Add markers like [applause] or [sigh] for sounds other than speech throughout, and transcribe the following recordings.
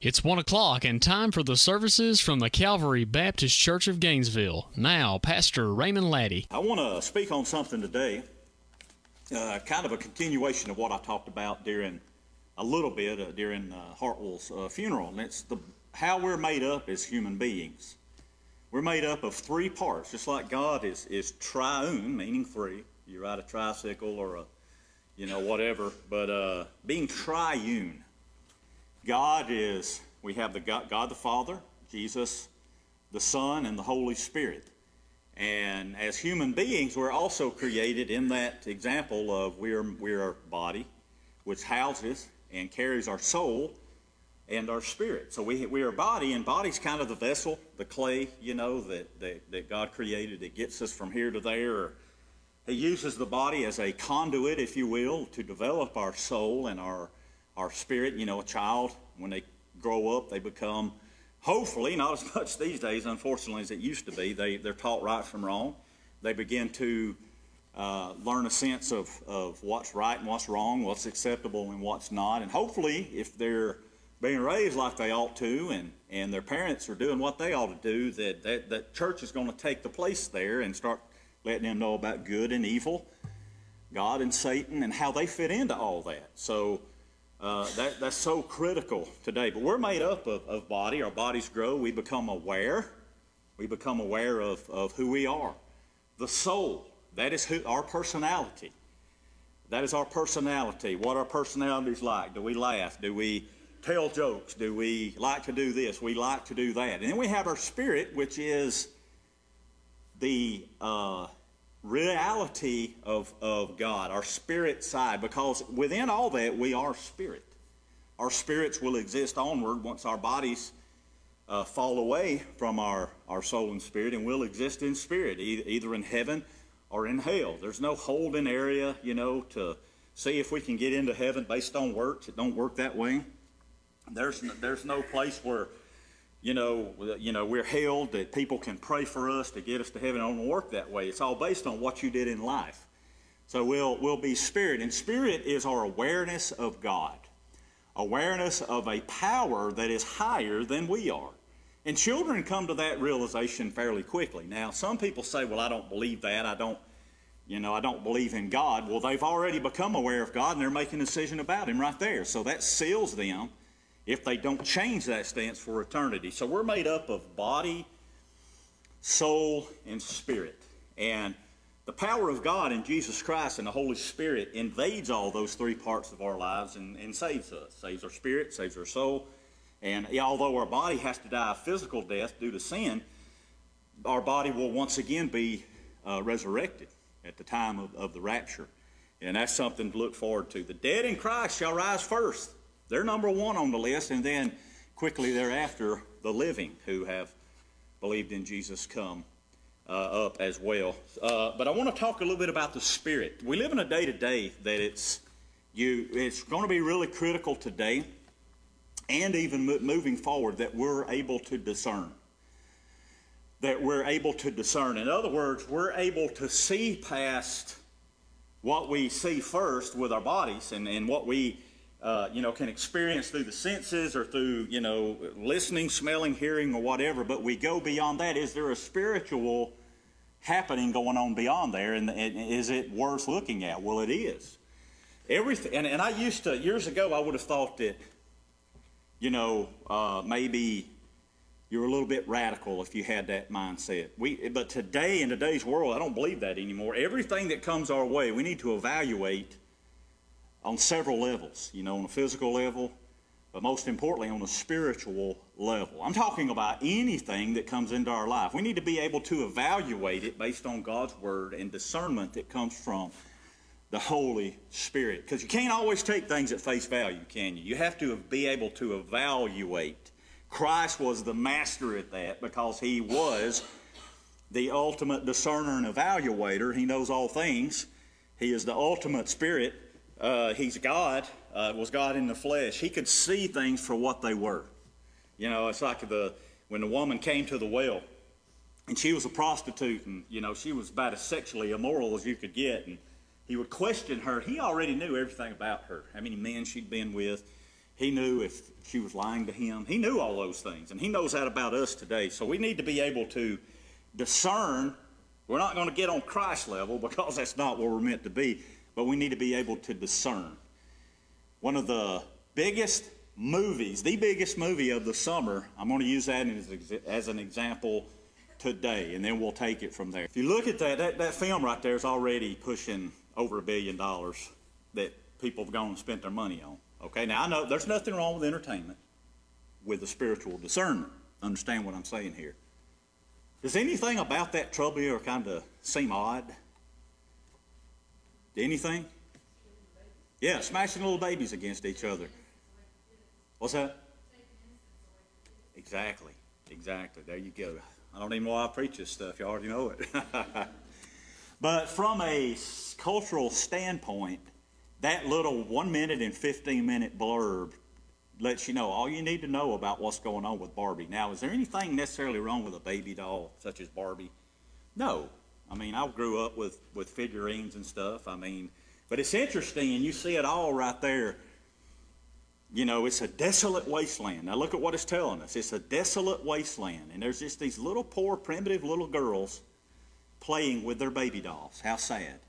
It's one o'clock and time for the services from the Calvary Baptist Church of Gainesville. Now, Pastor Raymond Laddie. I want to speak on something today, uh, kind of a continuation of what I talked about during a little bit uh, during uh, Hartwell's uh, funeral, and it's the how we're made up as human beings. We're made up of three parts, just like God is is triune, meaning three. You ride a tricycle or a, you know, whatever, but uh, being triune God is, we have the God, God the Father, Jesus, the Son, and the Holy Spirit. And as human beings, we're also created in that example of we're, we're body, which houses and carries our soul and our spirit. So we, we are body, and body's kind of the vessel, the clay, you know, that, that, that God created that gets us from here to there. He uses the body as a conduit, if you will, to develop our soul and our our spirit. You know, a child, when they grow up, they become, hopefully, not as [laughs] much these days, unfortunately, as it used to be. They, they're taught right from wrong. They begin to uh, learn a sense of, of what's right and what's wrong, what's acceptable and what's not. And hopefully, if they're being raised like they ought to and, and their parents are doing what they ought to do, that, that, that church is going to take the place there and start letting them know about good and evil, God and Satan, and how they fit into all that. So uh, that, that's so critical today. But we're made up of, of body. Our bodies grow. We become aware. We become aware of, of who we are. The soul, that is who, our personality. That is our personality. What our personality is like. Do we laugh? Do we tell jokes? Do we like to do this? We like to do that. And then we have our spirit, which is the uh, reality of, of God, our spirit side, because within all that, we are spirit. Our spirits will exist onward once our bodies uh, fall away from our, our soul and spirit, and we'll exist in spirit, either, either in heaven or in hell. There's no holding area, you know, to see if we can get into heaven based on works. It don't work that way. There's no, there's no place where you know, you know, we're held that people can pray for us to get us to heaven. It don't work that way. It's all based on what you did in life. So we'll, we'll be spirit. And spirit is our awareness of God, awareness of a power that is higher than we are. And children come to that realization fairly quickly. Now, some people say, well, I don't believe that. I don't, you know, I don't believe in God. Well, they've already become aware of God and they're making a decision about Him right there. So that seals them if they don't change that stance for eternity. So we're made up of body, soul, and spirit. And the power of God in Jesus Christ and the Holy Spirit invades all those three parts of our lives and, and saves us. Saves our spirit, saves our soul. And although our body has to die a physical death due to sin, our body will once again be uh, resurrected at the time of, of the rapture. And that's something to look forward to. The dead in Christ shall rise first. They're number one on the list, and then quickly thereafter, the living who have believed in Jesus come uh, up as well. Uh, but I want to talk a little bit about the Spirit. We live in a day to day that it's you. It's going to be really critical today, and even moving forward, that we're able to discern. That we're able to discern. In other words, we're able to see past what we see first with our bodies and, and what we uh, you know, can experience through the senses or through, you know, listening, smelling, hearing, or whatever, but we go beyond that. Is there a spiritual happening going on beyond there, and, and is it worth looking at? Well, it is. Everything, and, and I used to, years ago, I would have thought that, you know, uh, maybe you're a little bit radical if you had that mindset. We, but today, in today's world, I don't believe that anymore. Everything that comes our way, we need to evaluate on several levels, you know, on a physical level, but most importantly on a spiritual level. I'm talking about anything that comes into our life. We need to be able to evaluate it based on God's word and discernment that comes from the Holy Spirit. Because you can't always take things at face value, can you? You have to be able to evaluate. Christ was the master at that because he was the ultimate discerner and evaluator. He knows all things. He is the ultimate spirit uh, he's God, uh, was God in the flesh. He could see things for what they were. You know, it's like the when the woman came to the well, and she was a prostitute, and you know she was about as sexually immoral as you could get, and he would question her. He already knew everything about her, how many men she'd been with. He knew if she was lying to him. He knew all those things, and he knows that about us today. So we need to be able to discern. We're not going to get on Christ level [laughs] because that's not where we're meant to be, but we need to be able to discern. One of the biggest movies, the biggest movie of the summer, I'm going to use that as, as an example today, and then we'll take it from there. If you look at that, that, that film right there is already pushing over a billion dollars that people have gone and spent their money on. Okay, now I know there's nothing wrong with entertainment, with the spiritual discernment. Understand what I'm saying here. Does anything about that trouble you or kind of seem odd? Anything? Yeah, smashing little babies against each other. What's that? Exactly, exactly. There you go. I don't even know why I preach this stuff. You already know it. [laughs] but from a cultural standpoint, that little one minute and 15 minute blurb lets you know all you need to know about what's going on with Barbie. Now, is there anything necessarily wrong with a baby doll such as Barbie? No. I mean, I grew up with, with figurines and stuff. I mean, but it's interesting, and you see it all right there. You know, it's a desolate wasteland. Now, look at what it's telling us. It's a desolate wasteland, and there's just these little poor, primitive little girls playing with their baby dolls. How sad.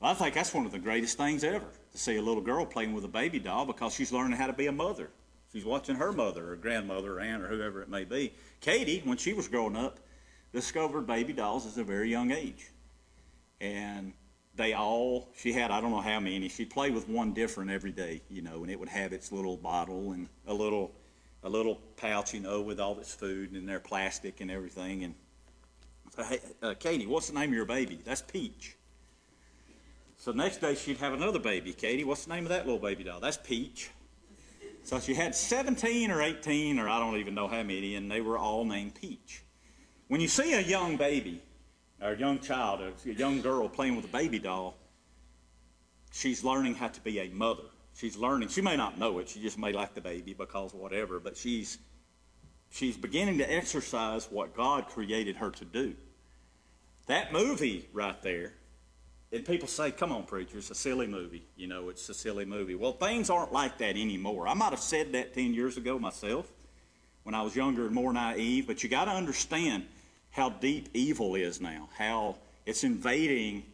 Well, I think that's one of the greatest things ever to see a little girl playing with a baby doll because she's learning how to be a mother. She's watching her mother or grandmother or aunt or whoever it may be. Katie, when she was growing up, discovered baby dolls at a very young age. And they all, she had, I don't know how many, she'd play with one different every day, you know, and it would have its little bottle and a little, a little pouch, you know, with all its food and their plastic and everything. And, hey, uh, Katie, what's the name of your baby? That's Peach. So next day she'd have another baby. Katie, what's the name of that little baby doll? That's Peach. So she had 17 or 18 or I don't even know how many, and they were all named Peach. When you see a young baby, or a young child, a young girl playing with a baby doll, she's learning how to be a mother. She's learning. She may not know it. She just may like the baby because whatever, but she's she's beginning to exercise what God created her to do. That movie right there and people say, come on, preacher, it's a silly movie. You know, it's a silly movie. Well, things aren't like that anymore. I might have said that 10 years ago myself when I was younger and more naive, but you got to understand how deep evil is now, how it's invading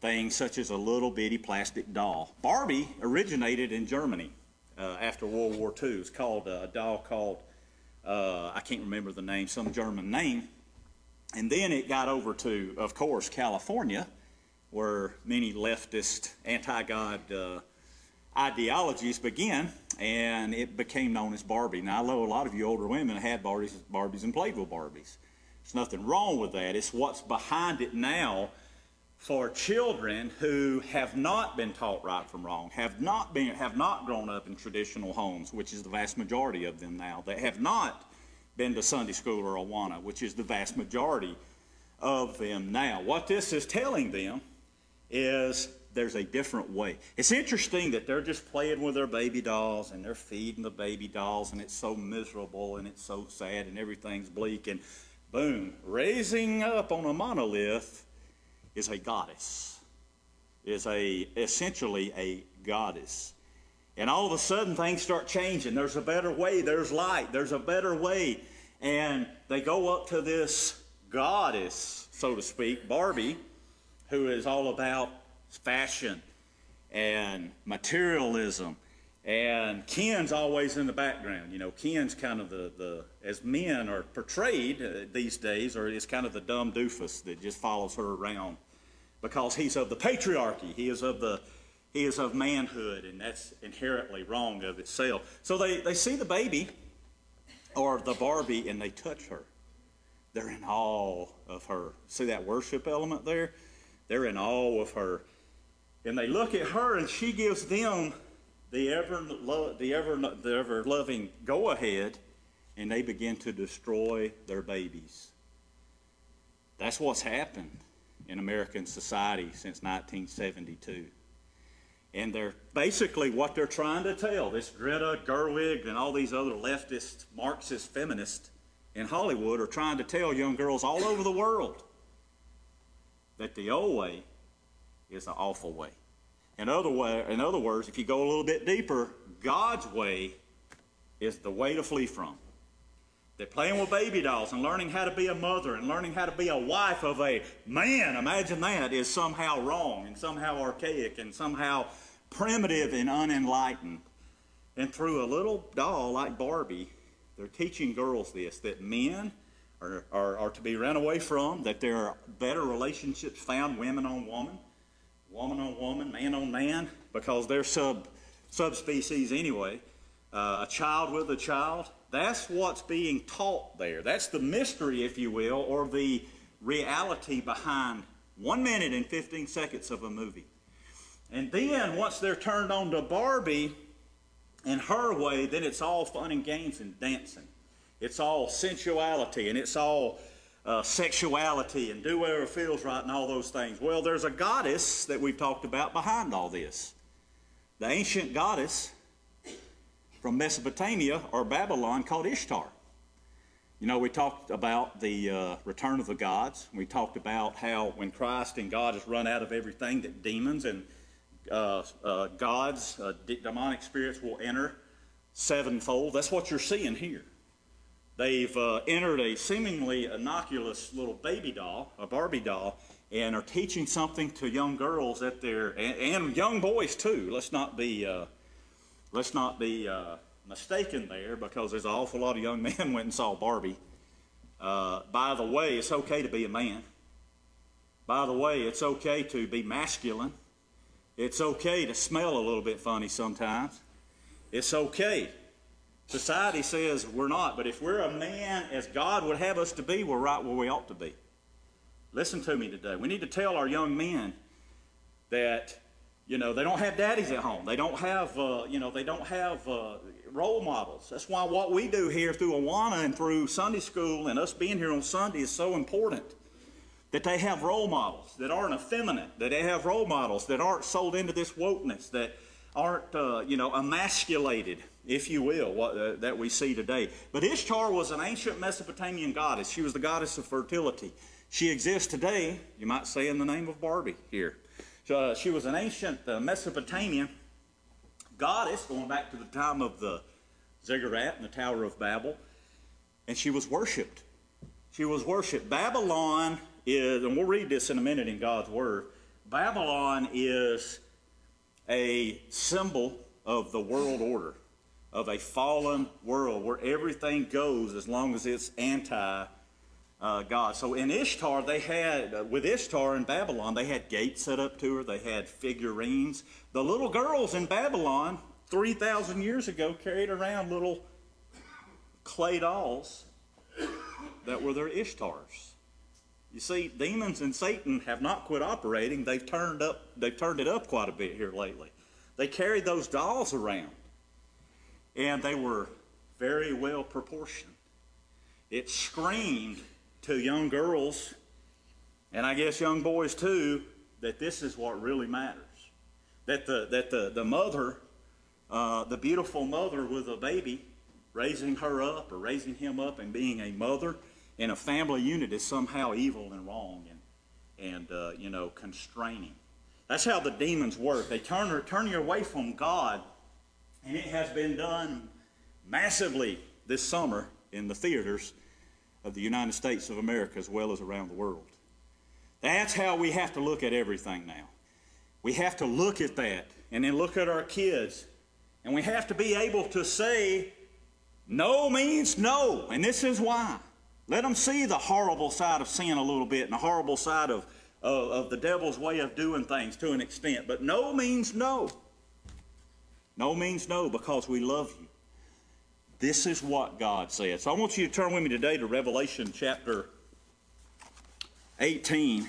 things such as a little bitty plastic doll. Barbie originated in Germany uh, after World War II. It's called uh, a doll called, uh, I can't remember the name, some German name. And then it got over to, of course, California where many leftist, anti God uh, ideologies began, and it became known as Barbie. Now, I know a lot of you older women had Barbies, Barbies and played with Barbies. There's nothing wrong with that. It's what's behind it now for children who have not been taught right from wrong, have not been, have not grown up in traditional homes, which is the vast majority of them now. They have not been to Sunday school or Awana, which is the vast majority of them now. What this is telling them is there's a different way. It's interesting that they're just playing with their baby dolls and they're feeding the baby dolls and it's so miserable and it's so sad and everything's bleak and boom, raising up on a monolith is a goddess. Is a essentially a goddess. And all of a sudden things start changing. There's a better way, there's light, there's a better way. And they go up to this goddess, so to speak, Barbie, who is all about fashion and materialism. And Ken's always in the background. You know, Ken's kind of the, the as men are portrayed uh, these days, or is kind of the dumb doofus that just follows her around because he's of the patriarchy. He is of the he is of manhood, and that's inherently wrong of itself. So they, they see the baby or the Barbie and they touch her. They're in awe of her. See that worship element there? They're in awe of her. And they look at her and she gives them the ever, lo- the ever, the ever loving go ahead and they begin to destroy their babies. That's what's happened in American society since 1972. And they're basically what they're trying to tell this Greta Gerwig and all these other leftist Marxist feminists in Hollywood are trying to tell young girls all over the world that the old way is an awful way. In other, way, in other words, if you go a little bit deeper, God's way is the way to flee from. They're playing with baby dolls and learning how to be a mother and learning how to be a wife of a man, imagine that, is somehow wrong and somehow archaic and somehow primitive and unenlightened. And through a little doll like Barbie, they're teaching girls this that men are, are, are to be run away from, that there are better relationships found women on woman, woman on woman, man on man, because they're sub subspecies anyway. Uh, a child with a child. That's what's being taught there. That's the mystery, if you will, or the reality behind one minute and 15 seconds of a movie. And then once they're turned on to Barbie and her way, then it's all fun and games and dancing. It's all sensuality and it's all uh, sexuality and do whatever feels right and all those things. Well, there's a goddess that we've talked about behind all this. The ancient goddess from Mesopotamia or Babylon called Ishtar. You know, we talked about the uh, return of the gods. We talked about how when Christ and God has run out of everything, that demons and uh, uh, gods, uh, demonic spirits will enter sevenfold. That's what you're seeing here. They've uh, entered a seemingly innocuous little baby doll, a Barbie doll, and are teaching something to young girls at their and, and young boys too. Let's not be uh, let's not be uh, mistaken there, because there's an awful lot of young [laughs] men went and saw Barbie. Uh, by the way, it's okay to be a man. By the way, it's okay to be masculine. It's okay to smell a little bit funny sometimes. It's okay. Society says we're not, but if we're a man as God would have us to be, we're right where we ought to be. Listen to me today. We need to tell our young men that you know they don't have daddies at home. They don't have uh, you know they don't have uh, role models. That's why what we do here through Awana and through Sunday school and us being here on Sunday is so important. That they have role models that aren't effeminate. That they have role models that aren't sold into this wokeness. That aren't uh, you know emasculated, if you will, what, uh, that we see today. But Ishtar was an ancient Mesopotamian goddess. She was the goddess of fertility. She exists today, you might say, in the name of Barbie here. Uh, she was an ancient uh, Mesopotamian goddess going back to the time of the ziggurat and the Tower of Babel, and she was worshipped. She was worshipped. Babylon is, and we'll read this in a minute in God's Word, Babylon is a symbol of the world order, of a fallen world where everything goes as long as it's anti uh, God. So in Ishtar, they had, uh, with Ishtar in Babylon, they had gates set up to her, they had figurines. The little girls in Babylon, 3,000 years ago, carried around little clay dolls that were their Ishtars. You see, demons and Satan have not quit operating. They've turned up, they've turned it up quite a bit here lately. They carried those dolls around, and they were very well proportioned. It screamed to young girls, and I guess young boys too, that this is what really matters. That the, that the, the mother, uh, the beautiful mother with a baby, raising her up or raising him up and being a mother in a family unit is somehow evil and wrong and, and uh, you know, constraining. That's how the demons work. They turn, turn you away from God, and it has been done massively this summer in the theaters of the United States of America as well as around the world. That's how we have to look at everything now. We have to look at that and then look at our kids. And we have to be able to say, no means no. And this is why. Let them see the horrible side of sin a little bit and the horrible side of, of, of the devil's way of doing things to an extent. But no means no. No means no because we love you. This is what God said. So I want you to turn with me today to Revelation chapter 18.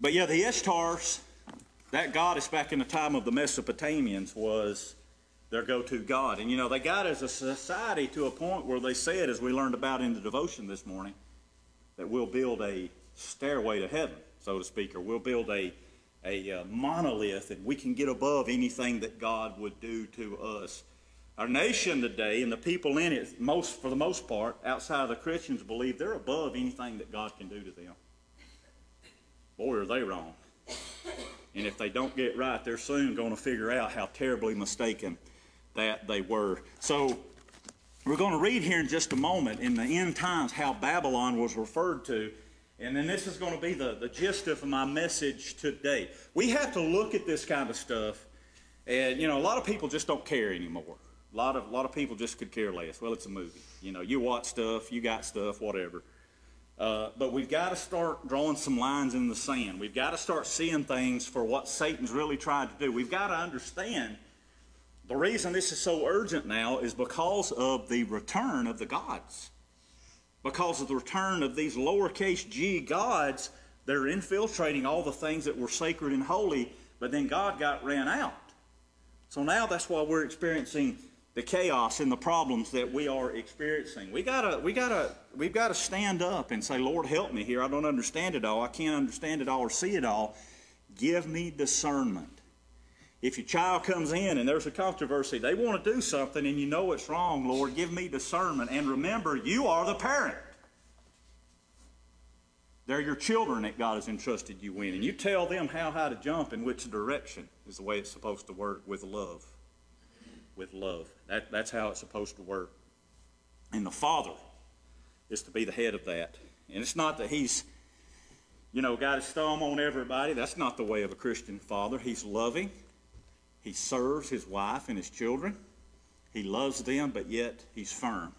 But yeah, the Ishtars, that goddess back in the time of the Mesopotamians was their go-to god. And you know, they got as a society to a point where they said, as we learned about in the devotion this morning, that we'll build a stairway to heaven, so to speak, or we'll build a, a, uh, monolith and we can get above anything that God would do to us our nation today and the people in it, most for the most part, outside of the Christians, believe they're above anything that God can do to them. Boy, are they wrong. And if they don't get right, they're soon going to figure out how terribly mistaken that they were. So we're going to read here in just a moment in the end times how Babylon was referred to. And then this is going to be the, the gist of my message today. We have to look at this kind of stuff. And, you know, a lot of people just don't care anymore. A lot of, a lot of people just could care less. Well, it's a movie. You know, you watch stuff, you got stuff, whatever. Uh, but we've got to start drawing some lines in the sand. We've got to start seeing things for what Satan's really trying to do. We've got to understand the reason this is so urgent now is because of the return of the gods. Because of the return of these lowercase g gods that are infiltrating all the things that were sacred and holy, but then God got ran out. So now that's why we're experiencing the chaos and the problems that we are experiencing. We gotta, we gotta, we've got to stand up and say, Lord, help me here. I don't understand it all. I can't understand it all or see it all. Give me discernment. If your child comes in and there's a controversy, they want to do something and you know it's wrong, Lord, give me discernment. And remember, you are the parent. They're your children that God has entrusted you in. And you tell them how high to jump in which direction is the way it's supposed to work with love with love. That, that's how it's supposed to work. And the Father is to be the head of that. And it's not that He's, you know, got his thumb on everybody. That's not the way of a Christian father. He's loving, He serves His wife and His children, He loves them, but yet He's firm.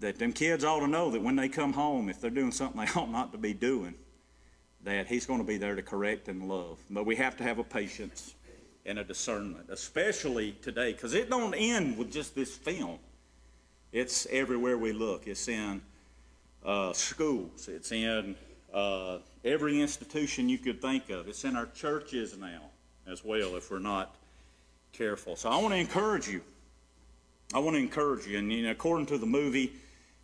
That them kids ought to know that when they come home, if they're doing something [laughs] they ought not to be doing, that He's going to be there to correct and love. But we have to have a patience and a discernment, especially today, because it don't end with just this film. It's everywhere we look. It's in uh, schools. It's in uh, every institution you could think of. It's in our churches now as well, if we're not careful. So I want to encourage you. I want to encourage you. And you know, according to the movie,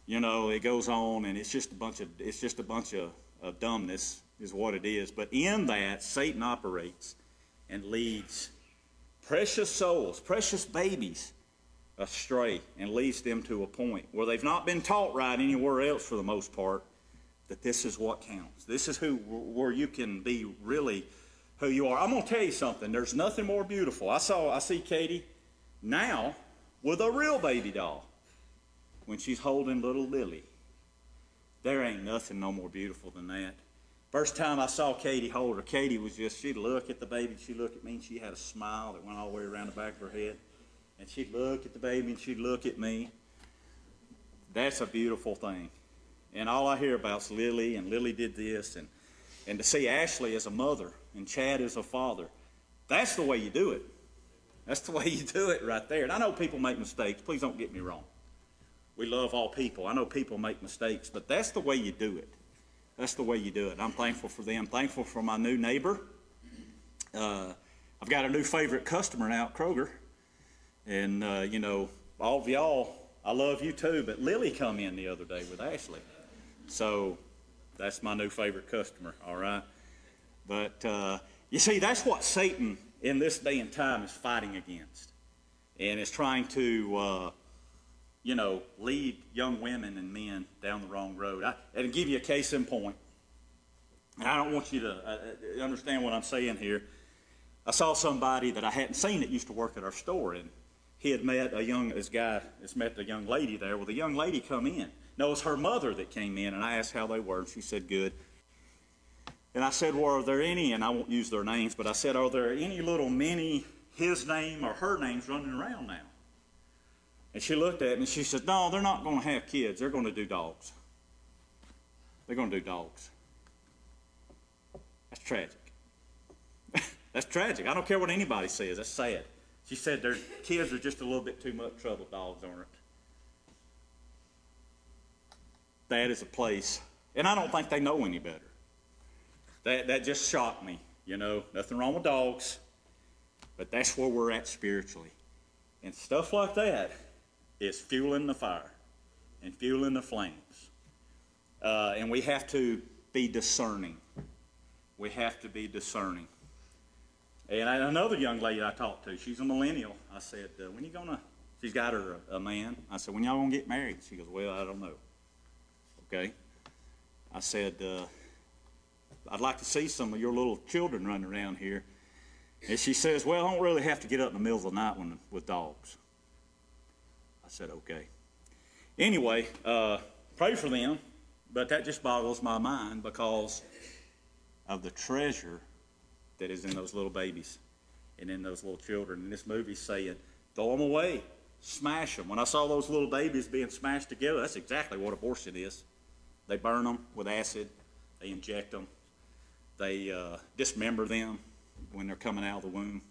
you know, it goes on, and it's just a bunch of it's just a bunch of, of dumbness is what it is. But in that, Satan operates and leads precious souls, precious babies astray and leads them to a point where they've not been taught right anywhere else for the most part that this is what counts. This is who where you can be really who you are. I'm going to tell you something. There's nothing more beautiful. I saw I see Katie now with a real baby doll when she's holding little Lily. There ain't nothing no more beautiful than that. First time I saw Katie hold her, Katie was just, she'd look at the baby, she'd look at me, and she had a smile that went all the way around the back of her head. And she'd look at the baby, and she'd look at me. That's a beautiful thing. And all I hear about is Lily, and Lily did this, and, and to see Ashley as a mother, and Chad is a father, that's the way you do it. That's the way you do it right there. And I know people make mistakes. Please don't get me wrong. We love all people. I know people make mistakes, but that's the way you do it. That's the way you do it. I'm thankful for them. Thankful for my new neighbor. Uh, I've got a new favorite customer now at Kroger. And, uh, you know, all of y'all, I love you too, but Lily come in the other day with Ashley. So that's my new favorite customer, all right? But uh, you see, that's what Satan in this day and time is fighting against. And is trying to uh, you know, lead young women and men down the wrong road. I, and give you a case in point, and I don't want you to uh, uh, understand what I'm saying here. I saw somebody that I hadn't seen that used to work at our store, and he had met a young this guy has met a young lady there. Well, the young lady come in. No, it was her mother that came in, and I asked how they were, and she said good. And I said, well, are there any, and I won't use their names, but I said, are there any little mini his name or her names running around now? And she looked at me and she said, No, they're not going to have kids. They're going to do dogs. They're going to do dogs. That's tragic. [laughs] That's tragic. I don't care what anybody says. That's sad. She said their kids are just a little bit too much trouble. Dogs aren't. That is a place, and I don't think they know any better. That that just shocked me. You know, nothing wrong with dogs, but that's where we're at spiritually, and stuff like that is fueling the fire and fueling the flames. Uh, and we have to be discerning. We have to be discerning. And another young lady I talked to, she's a millennial. I said, uh, when you to, she's got her a, a, man. I said, when y'all to get married? She goes, well, I don't know. Okay. I said, uh, I'd like to see some of your little children running around here. And she says, Well, I don't really have to get up in the middle of the night when, with dogs. I said, Okay. Anyway, uh, pray for them, but that just boggles my mind because of the treasure that is in those little babies and in those little children. And this movie's saying, throw them away, smash them. When I saw those little babies being smashed together, that's exactly what abortion is. They burn them with acid, they inject them, they uh, dismember them when they're coming out of the womb.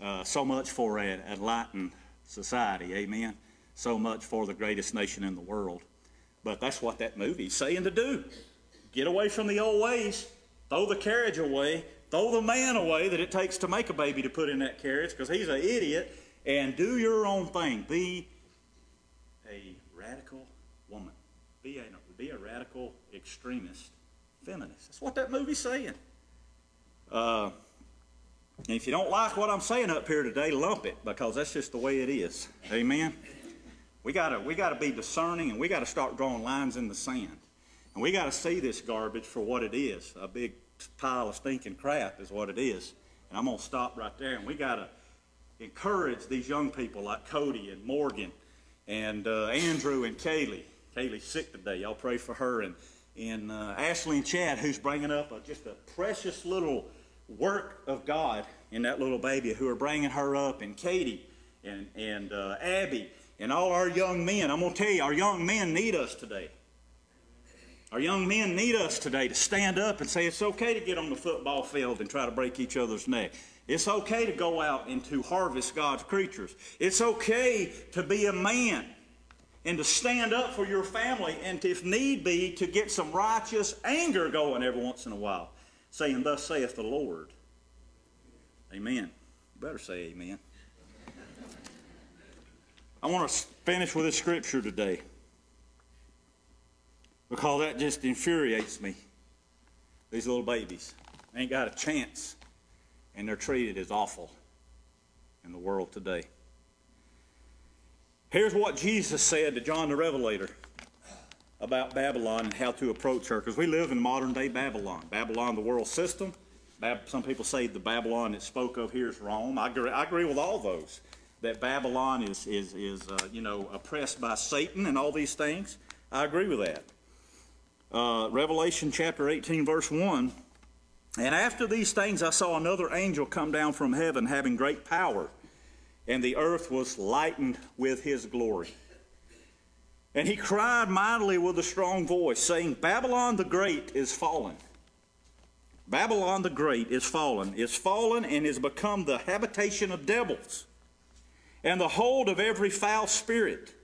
Uh, so much for an enlightened society, amen. So much for the greatest nation in the world. But that's what that movie's saying to do. Get away from the old ways, throw the carriage away, throw the man away that it takes to make a baby to put in that carriage because he's an idiot, and do your own thing. Be a radical woman. Be a, be a radical extremist feminist. That's what that movie's saying. Uh, and if you don't like what I'm saying up here today, lump it because that's just the way it is. Amen. We gotta we gotta be discerning and we gotta start drawing lines in the sand. And we gotta see this garbage for what it is. A big pile of stinking crap is what it is. And I'm gonna stop right there and we gotta encourage these young people like Cody and Morgan and uh, Andrew and Kaylee. Kaylee's sick today. Y'all pray for her and and uh, Ashley and Chad, who's bringing up a, just a precious little work of God in that little baby, who are bringing her up, and Katie and and uh, Abby and all our young men. I'm going to tell you, our young men need us today. Our young men need us today to stand up and say it's okay to get on the football field and try to break each other's neck. It's okay to go out and to harvest God's creatures. It's okay to be a man and to stand up for your family and, if need be, to get some righteous anger going every once in a while, saying, Thus saith the Lord. Amen. You better say amen. I want to finish with this scripture today because that just infuriates me. These little babies ain't got a chance, and they're treated as awful in the world today. Here's what Jesus said to John the Revelator about Babylon and how to approach her, because we live in modern day Babylon. Babylon, the world system. Some people say the Babylon that spoke of here is Rome. I agree, I agree with all those that Babylon is, is, is uh, you know, oppressed by Satan and all these things. I agree with that. Uh, Revelation chapter 18, verse 1. And after these things, I saw another angel come down from heaven, having great power, and the earth was lightened with his glory. And he cried mightily with a strong voice, saying, Babylon the Great is fallen. Babylon the Great is fallen, is fallen, and is become the habitation of devils and the hold of every foul spirit,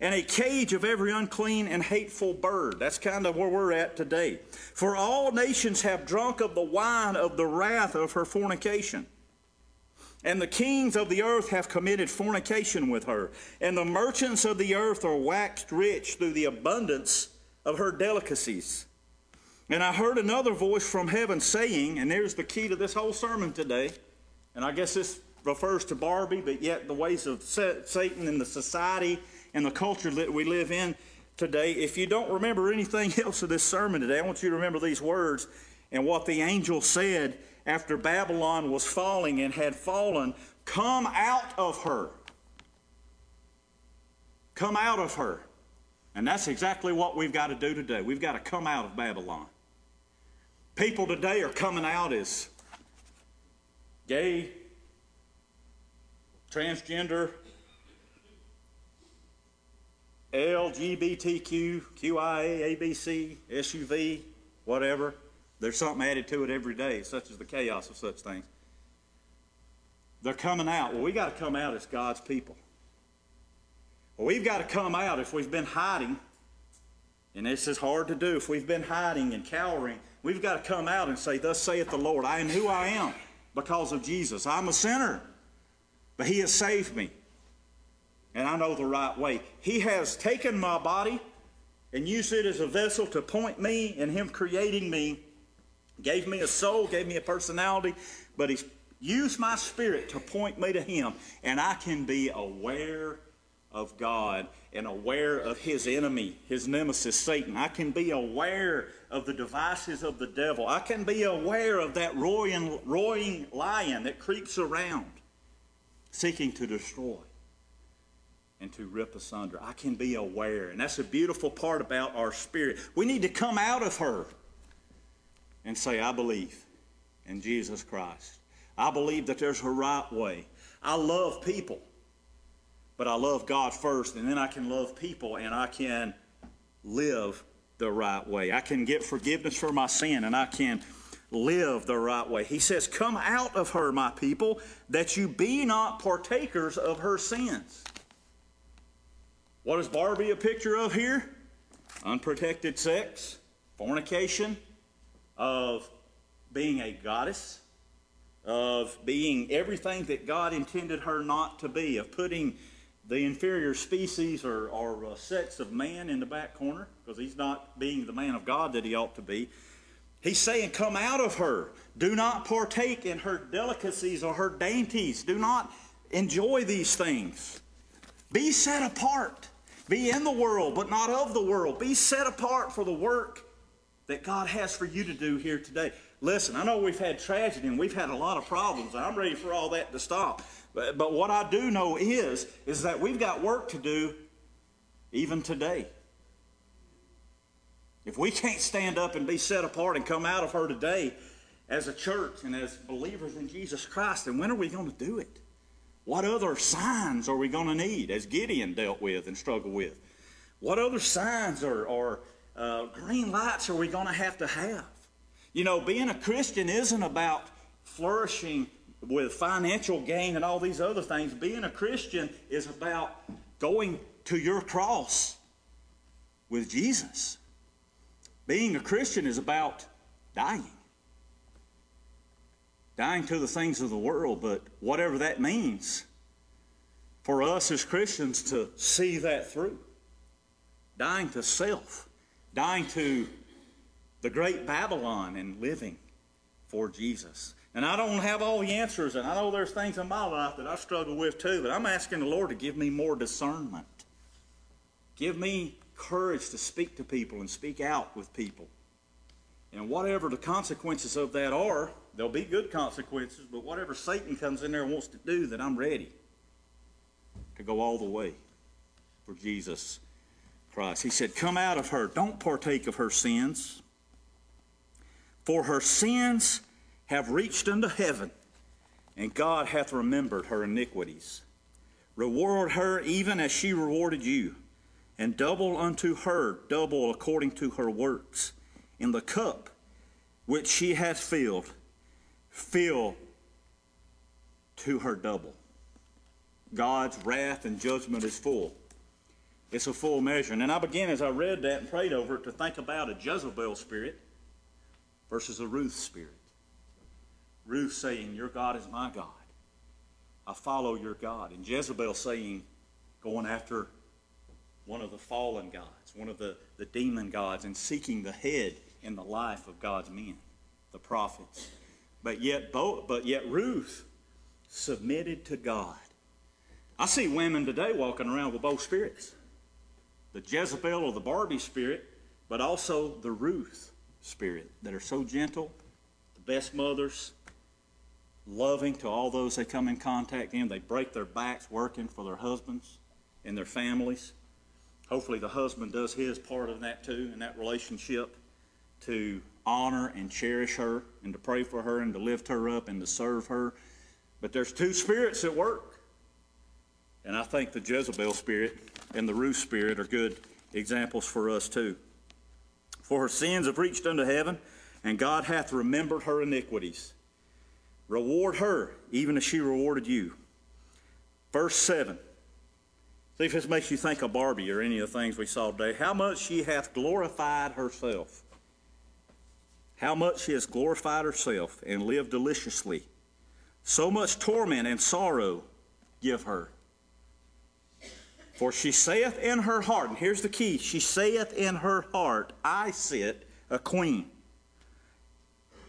and a cage of every unclean and hateful bird. That's kind of where we're at today. For all nations have drunk of the wine of the wrath of her fornication. And the kings of the earth have committed fornication with her, and the merchants of the earth are waxed rich through the abundance of her delicacies. And I heard another voice from heaven saying, and there's the key to this whole sermon today, and I guess this refers to Barbie, but yet the ways of Satan and the society and the culture that we live in today. If you don't remember anything [laughs] else of this sermon today, I want you to remember these words and what the angel said after Babylon was falling and had fallen Come out of her. Come out of her. And that's exactly what we've got to do today. We've got to come out of Babylon. People today are coming out as gay, transgender, LGBTQ, QIA, ABC, SUV, whatever. There's something added to it every day, such as the chaos of such things. They're coming out. Well, we got to come out as God's people. Well, we've got to come out if we've been hiding, and this is hard to do. If we've been hiding and cowering, we've got to come out and say, Thus saith the Lord, I am who I am because of Jesus. I'm a sinner. But He has saved me. And I know the right way. He has taken my body and used it as a vessel to point me, and Him creating me gave me a soul, gave me a personality, but He's used my spirit to point me to Him, and I can be aware of God and aware of his enemy, his nemesis, Satan. I can be aware of the devices of the devil. I can be aware of that roaring, roaring lion that creeps around seeking to destroy and to rip asunder. I can be aware. And that's a beautiful part about our spirit. We need to come out of her and say, I believe in Jesus Christ. I believe that there's a right way. I love people, but I love God first, and then I can love people and I can live the right way. I can get forgiveness for my sin and I can live the right way. He says, Come out of her, my people, that you be not partakers of her sins. What is Barbie a picture of here? Unprotected sex, fornication, of being a goddess, of being everything that God intended her not to be, of putting the inferior species or, or uh, sex of man in the back corner, because he's not being the man of God that he ought to be. He's saying, Come out of her. Do not partake in her delicacies or her dainties. Do not enjoy these things. Be set apart. Be in the world, but not of the world. Be set apart for the work that God has for you to do here today. Listen, I know we've had tragedy and we've had a lot of problems, I'm ready for all that to stop. But, but what I do know is, is that we've got work to do even today. If we can't stand up and be set apart and come out of her today as a church and as believers in Jesus Christ, then when are we going to do it? What other signs are we going to need, as Gideon dealt with and struggled with? What other signs are, or uh, green lights are we going to have to have? You know, being a Christian isn't about flourishing with financial gain and all these other things. Being a Christian is about going to your cross with Jesus. Being a Christian is about dying. Dying to the things of the world, but whatever that means, for us as Christians to see that through. Dying to self, dying to the great Babylon, and living for Jesus. And I don't have all the answers, and I know there's things in my life that I struggle with too, but I'm asking the Lord to give me more discernment. Give me courage to speak to people and speak out with people. And whatever the consequences of that are, there'll be good consequences, but whatever Satan comes in there and wants to do, that I'm ready to go all the way for Jesus He said, Come out of her. Don't partake of her sins. For her sins have reached unto heaven, and God hath remembered her iniquities. Reward her even as she rewarded you and double unto her double according to her works. In the cup which she hath filled, fill to her double. God's wrath and judgment is full. It's a full measure. And I began, as I read that and prayed over it, to think about a Jezebel spirit versus a Ruth spirit. Ruth saying, Your God is my God. I follow your God. And Jezebel saying, going after one of the fallen gods, one of the, the demon gods, and seeking the head in the life of God's men, the prophets. But yet, but yet Ruth submitted to God. I see women today walking around with both spirits the Jezebel or the Barbie spirit, but also the Ruth spirit that are so gentle, the best mothers, loving to all those they come in contact in. They break their backs working for their husbands and their families. Hopefully, the husband does his part of that too in that relationship to honor and cherish her and to pray for her and to lift her up and to serve her. But there's two spirits at work. And I think the Jezebel spirit and the Ruth spirit are good examples for us too. For her sins have reached unto heaven, and God hath remembered her iniquities. Reward her, even as she rewarded you. Verse 7 See if this makes you think of Barbie or any of the things we saw today. How much she hath glorified herself. How much she has glorified herself and lived deliciously. So much torment and sorrow give her. For she saith in her heart, and here's the key she saith in her heart, I sit a queen,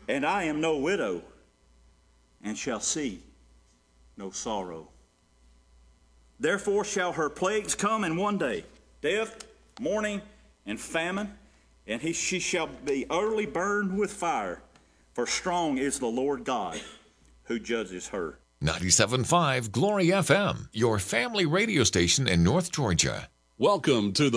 and I am no widow, and shall see no sorrow. Therefore shall her plagues come in one day death, mourning, and famine, and he, she shall be utterly burned with fire, for strong is the Lord God who judges her. 97.5 Glory FM, your family radio station in North Georgia. Welcome to the